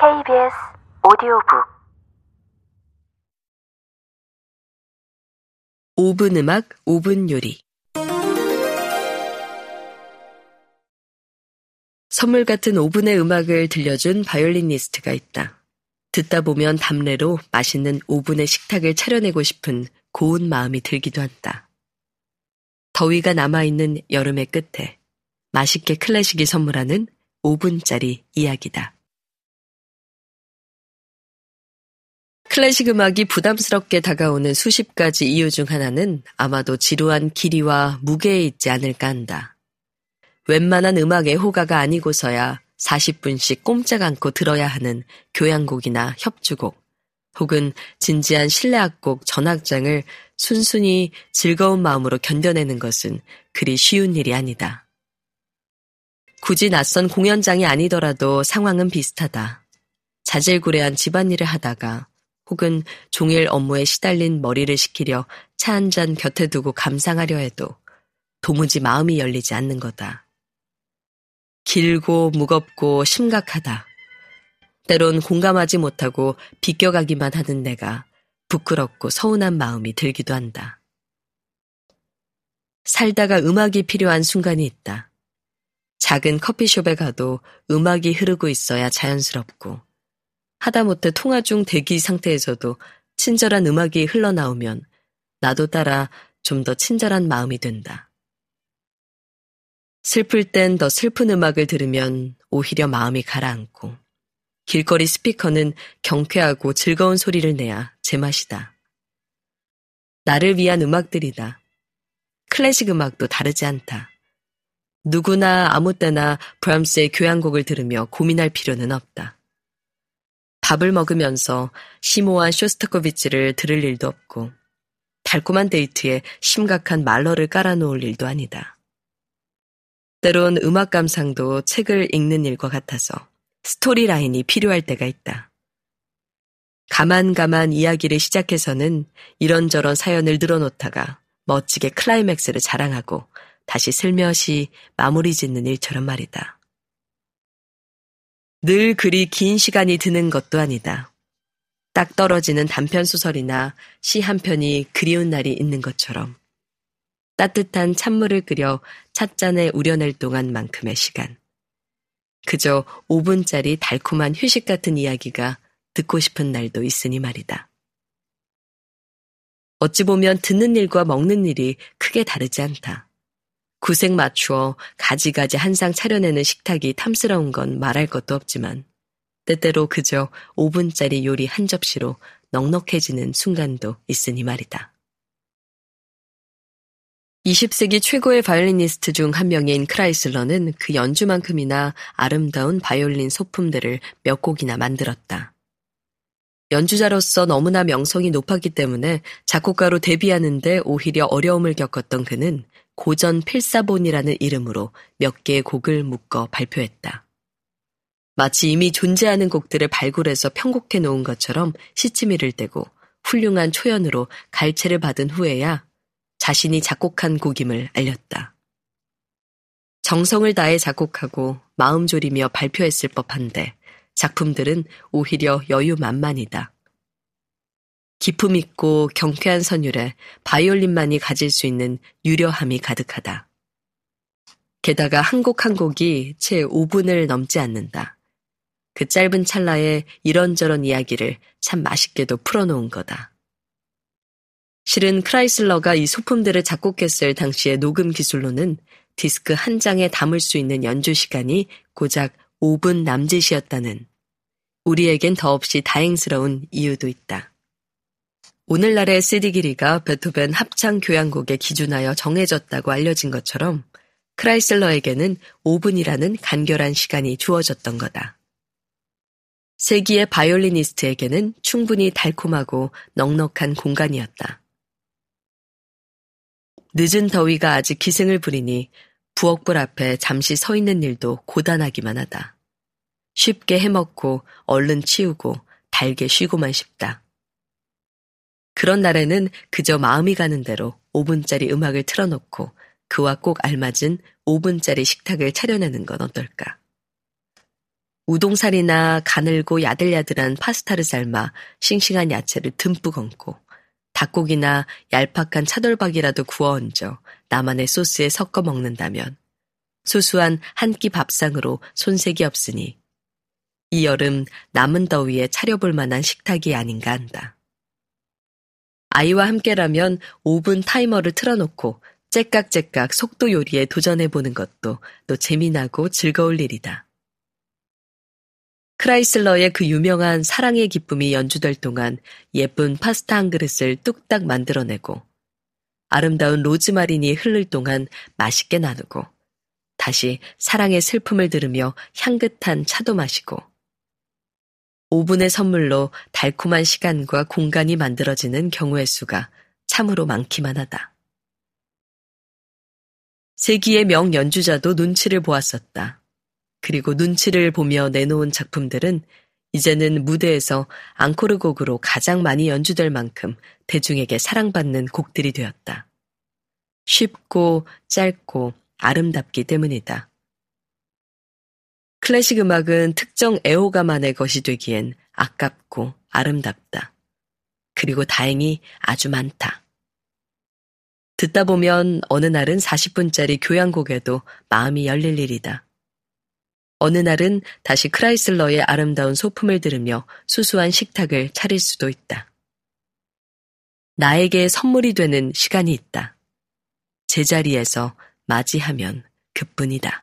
KBS 오디오북 5분 음악, 5분 요리. 선물 같은 5분의 음악을 들려준 바이올리니스트가 있다. 듣다 보면 담례로 맛있는 5분의 식탁을 차려내고 싶은 고운 마음이 들기도 한다. 더위가 남아있는 여름의 끝에 맛있게 클래식이 선물하는 5분짜리 이야기다. 클래식 음악이 부담스럽게 다가오는 수십 가지 이유 중 하나는 아마도 지루한 길이와 무게에 있지 않을까 한다. 웬만한 음악 애호가가 아니고서야 40분씩 꼼짝 않고 들어야 하는 교향곡이나 협주곡, 혹은 진지한 실내악곡 전악장을 순순히 즐거운 마음으로 견뎌내는 것은 그리 쉬운 일이 아니다. 굳이 낯선 공연장이 아니더라도 상황은 비슷하다. 자질구레한 집안일을 하다가 혹은 종일 업무에 시달린 머리를 식히려 차 한 잔 곁에 두고 감상하려 해도 도무지 마음이 열리지 않는 거다. 길고 무겁고 심각하다. 때론 공감하지 못하고 비껴가기만 하는 내가 부끄럽고 서운한 마음이 들기도 한다. 살다가 음악이 필요한 순간이 있다. 작은 커피숍에 가도 음악이 흐르고 있어야 자연스럽고 하다못해 통화 중 대기 상태에서도 친절한 음악이 흘러나오면 나도 따라 좀 더 친절한 마음이 된다. 슬플 땐 더 슬픈 음악을 들으면 오히려 마음이 가라앉고 길거리 스피커는 경쾌하고 즐거운 소리를 내야 제맛이다. 나를 위한 음악들이다. 클래식 음악도 다르지 않다. 누구나 아무 때나 브람스의 교향곡을 들으며 고민할 필요는 없다. 밥을 먹으면서 심오한 쇼스타코비치를 들을 일도 없고 달콤한 데이트에 심각한 말러를 깔아놓을 일도 아니다. 때론 음악 감상도 책을 읽는 일과 같아서 story line이 필요할 때가 있다. 가만가만 이야기를 시작해서는 이런저런 사연을 늘어놓다가 멋지게 클라이맥스를 자랑하고 다시 슬며시 마무리 짓는 일처럼 말이다. 늘 그리 긴 시간이 드는 것도 아니다. 딱 떨어지는 단편 소설이나 시 한 편이 그리운 날이 있는 것처럼 따뜻한 찬물을 끓여 찻잔에 우려낼 동안만큼의 시간. 그저 5분짜리 달콤한 휴식 같은 이야기가 듣고 싶은 날도 있으니 말이다. 어찌 보면 듣는 일과 먹는 일이 크게 다르지 않다. 구색 맞추어 가지가지 한상 차려내는 식탁이 탐스러운 건 말할 것도 없지만 때때로 그저 5분짜리 요리 한 접시로 넉넉해지는 순간도 있으니 말이다. 20세기 최고의 바이올리니스트 중 한 명인 크라이슬러는 그 연주만큼이나 아름다운 바이올린 소품들을 몇 곡이나 만들었다. 연주자로서 너무나 명성이 높았기 때문에 작곡가로 데뷔하는데 오히려 어려움을 겪었던 그는 고전 필사본이라는 이름으로 몇 개의 곡을 묶어 발표했다. 마치 이미 존재하는 곡들을 발굴해서 편곡해 놓은 것처럼 시치미를 떼고 훌륭한 초연으로 갈채를 받은 후에야 자신이 작곡한 곡임을 알렸다. 정성을 다해 작곡하고 마음 졸이며 발표했을 법한데 작품들은 오히려 여유만만이다. 기품 있고 경쾌한 선율에 바이올린만이 가질 수 있는 유려함이 가득하다. 게다가 한 곡 한 곡이 채 5분을 넘지 않는다. 그 짧은 찰나에 이런저런 이야기를 참 맛있게도 풀어놓은 거다. 실은 크라이슬러가 이 소품들을 작곡했을 당시의 녹음 기술로는 디스크 한 장에 담을 수 있는 연주 시간이 고작 5분 남짓이었다는 우리에겐 더없이 다행스러운 이유도 있다. 오늘날의 CD 길이가 베토벤 합창 교향곡에 기준하여 정해졌다고 알려진 것처럼 크라이슬러에게는 5분이라는 간결한 시간이 주어졌던 거다. 세기의 바이올리니스트에게는 충분히 달콤하고 넉넉한 공간이었다. 늦은 더위가 아직 기승을 부리니 부엌불 앞에 잠시 서 있는 일도 고단하기만 하다. 쉽게 해먹고 얼른 치우고 달게 쉬고만 싶다. 그런 날에는 그저 마음이 가는 대로 5분짜리 음악을 틀어놓고 그와 꼭 알맞은 5분짜리 식탁을 차려내는 건 어떨까? 우동살이나 가늘고 야들야들한 파스타를 삶아 싱싱한 야채를 듬뿍 얹고 닭고기나 얄팍한 차돌박이라도 구워 얹어 나만의 소스에 섞어 먹는다면 소소한 한 끼 밥상으로 손색이 없으니 이 여름 남은 더위에 차려볼 만한 식탁이 아닌가 한다. 아이와 함께라면 5분 타이머를 틀어놓고 째깍째깍 속도 요리에 도전해보는 것도 또 재미나고 즐거울 일이다. 크라이슬러의 그 유명한 사랑의 기쁨이 연주될 동안 예쁜 파스타 한 그릇을 뚝딱 만들어내고 아름다운 로즈마린이 흐를 동안 맛있게 나누고 다시 사랑의 슬픔을 들으며 향긋한 차도 마시고 5분의 선물로 달콤한 시간과 공간이 만들어지는 경우의 수가 참으로 많기만 하다. 세기의 명 연주자도 눈치를 보았었다. 그리고 눈치를 보며 내놓은 작품들은 이제는 무대에서 앙코르 곡으로 가장 많이 연주될 만큼 대중에게 사랑받는 곡들이 되었다. 쉽고 짧고 아름답기 때문이다. 클래식 음악은 특정 애호가만의 것이 되기엔 아깝고 아름답다. 그리고 다행히 아주 많다. 듣다 보면 어느 날은 40분짜리 교향곡에도 마음이 열릴 일이다. 어느 날은 다시 크라이슬러의 아름다운 소품을 들으며 수수한 식탁을 차릴 수도 있다. 나에게 선물이 되는 시간이 있다. 제자리에서 맞이하면 그뿐이다.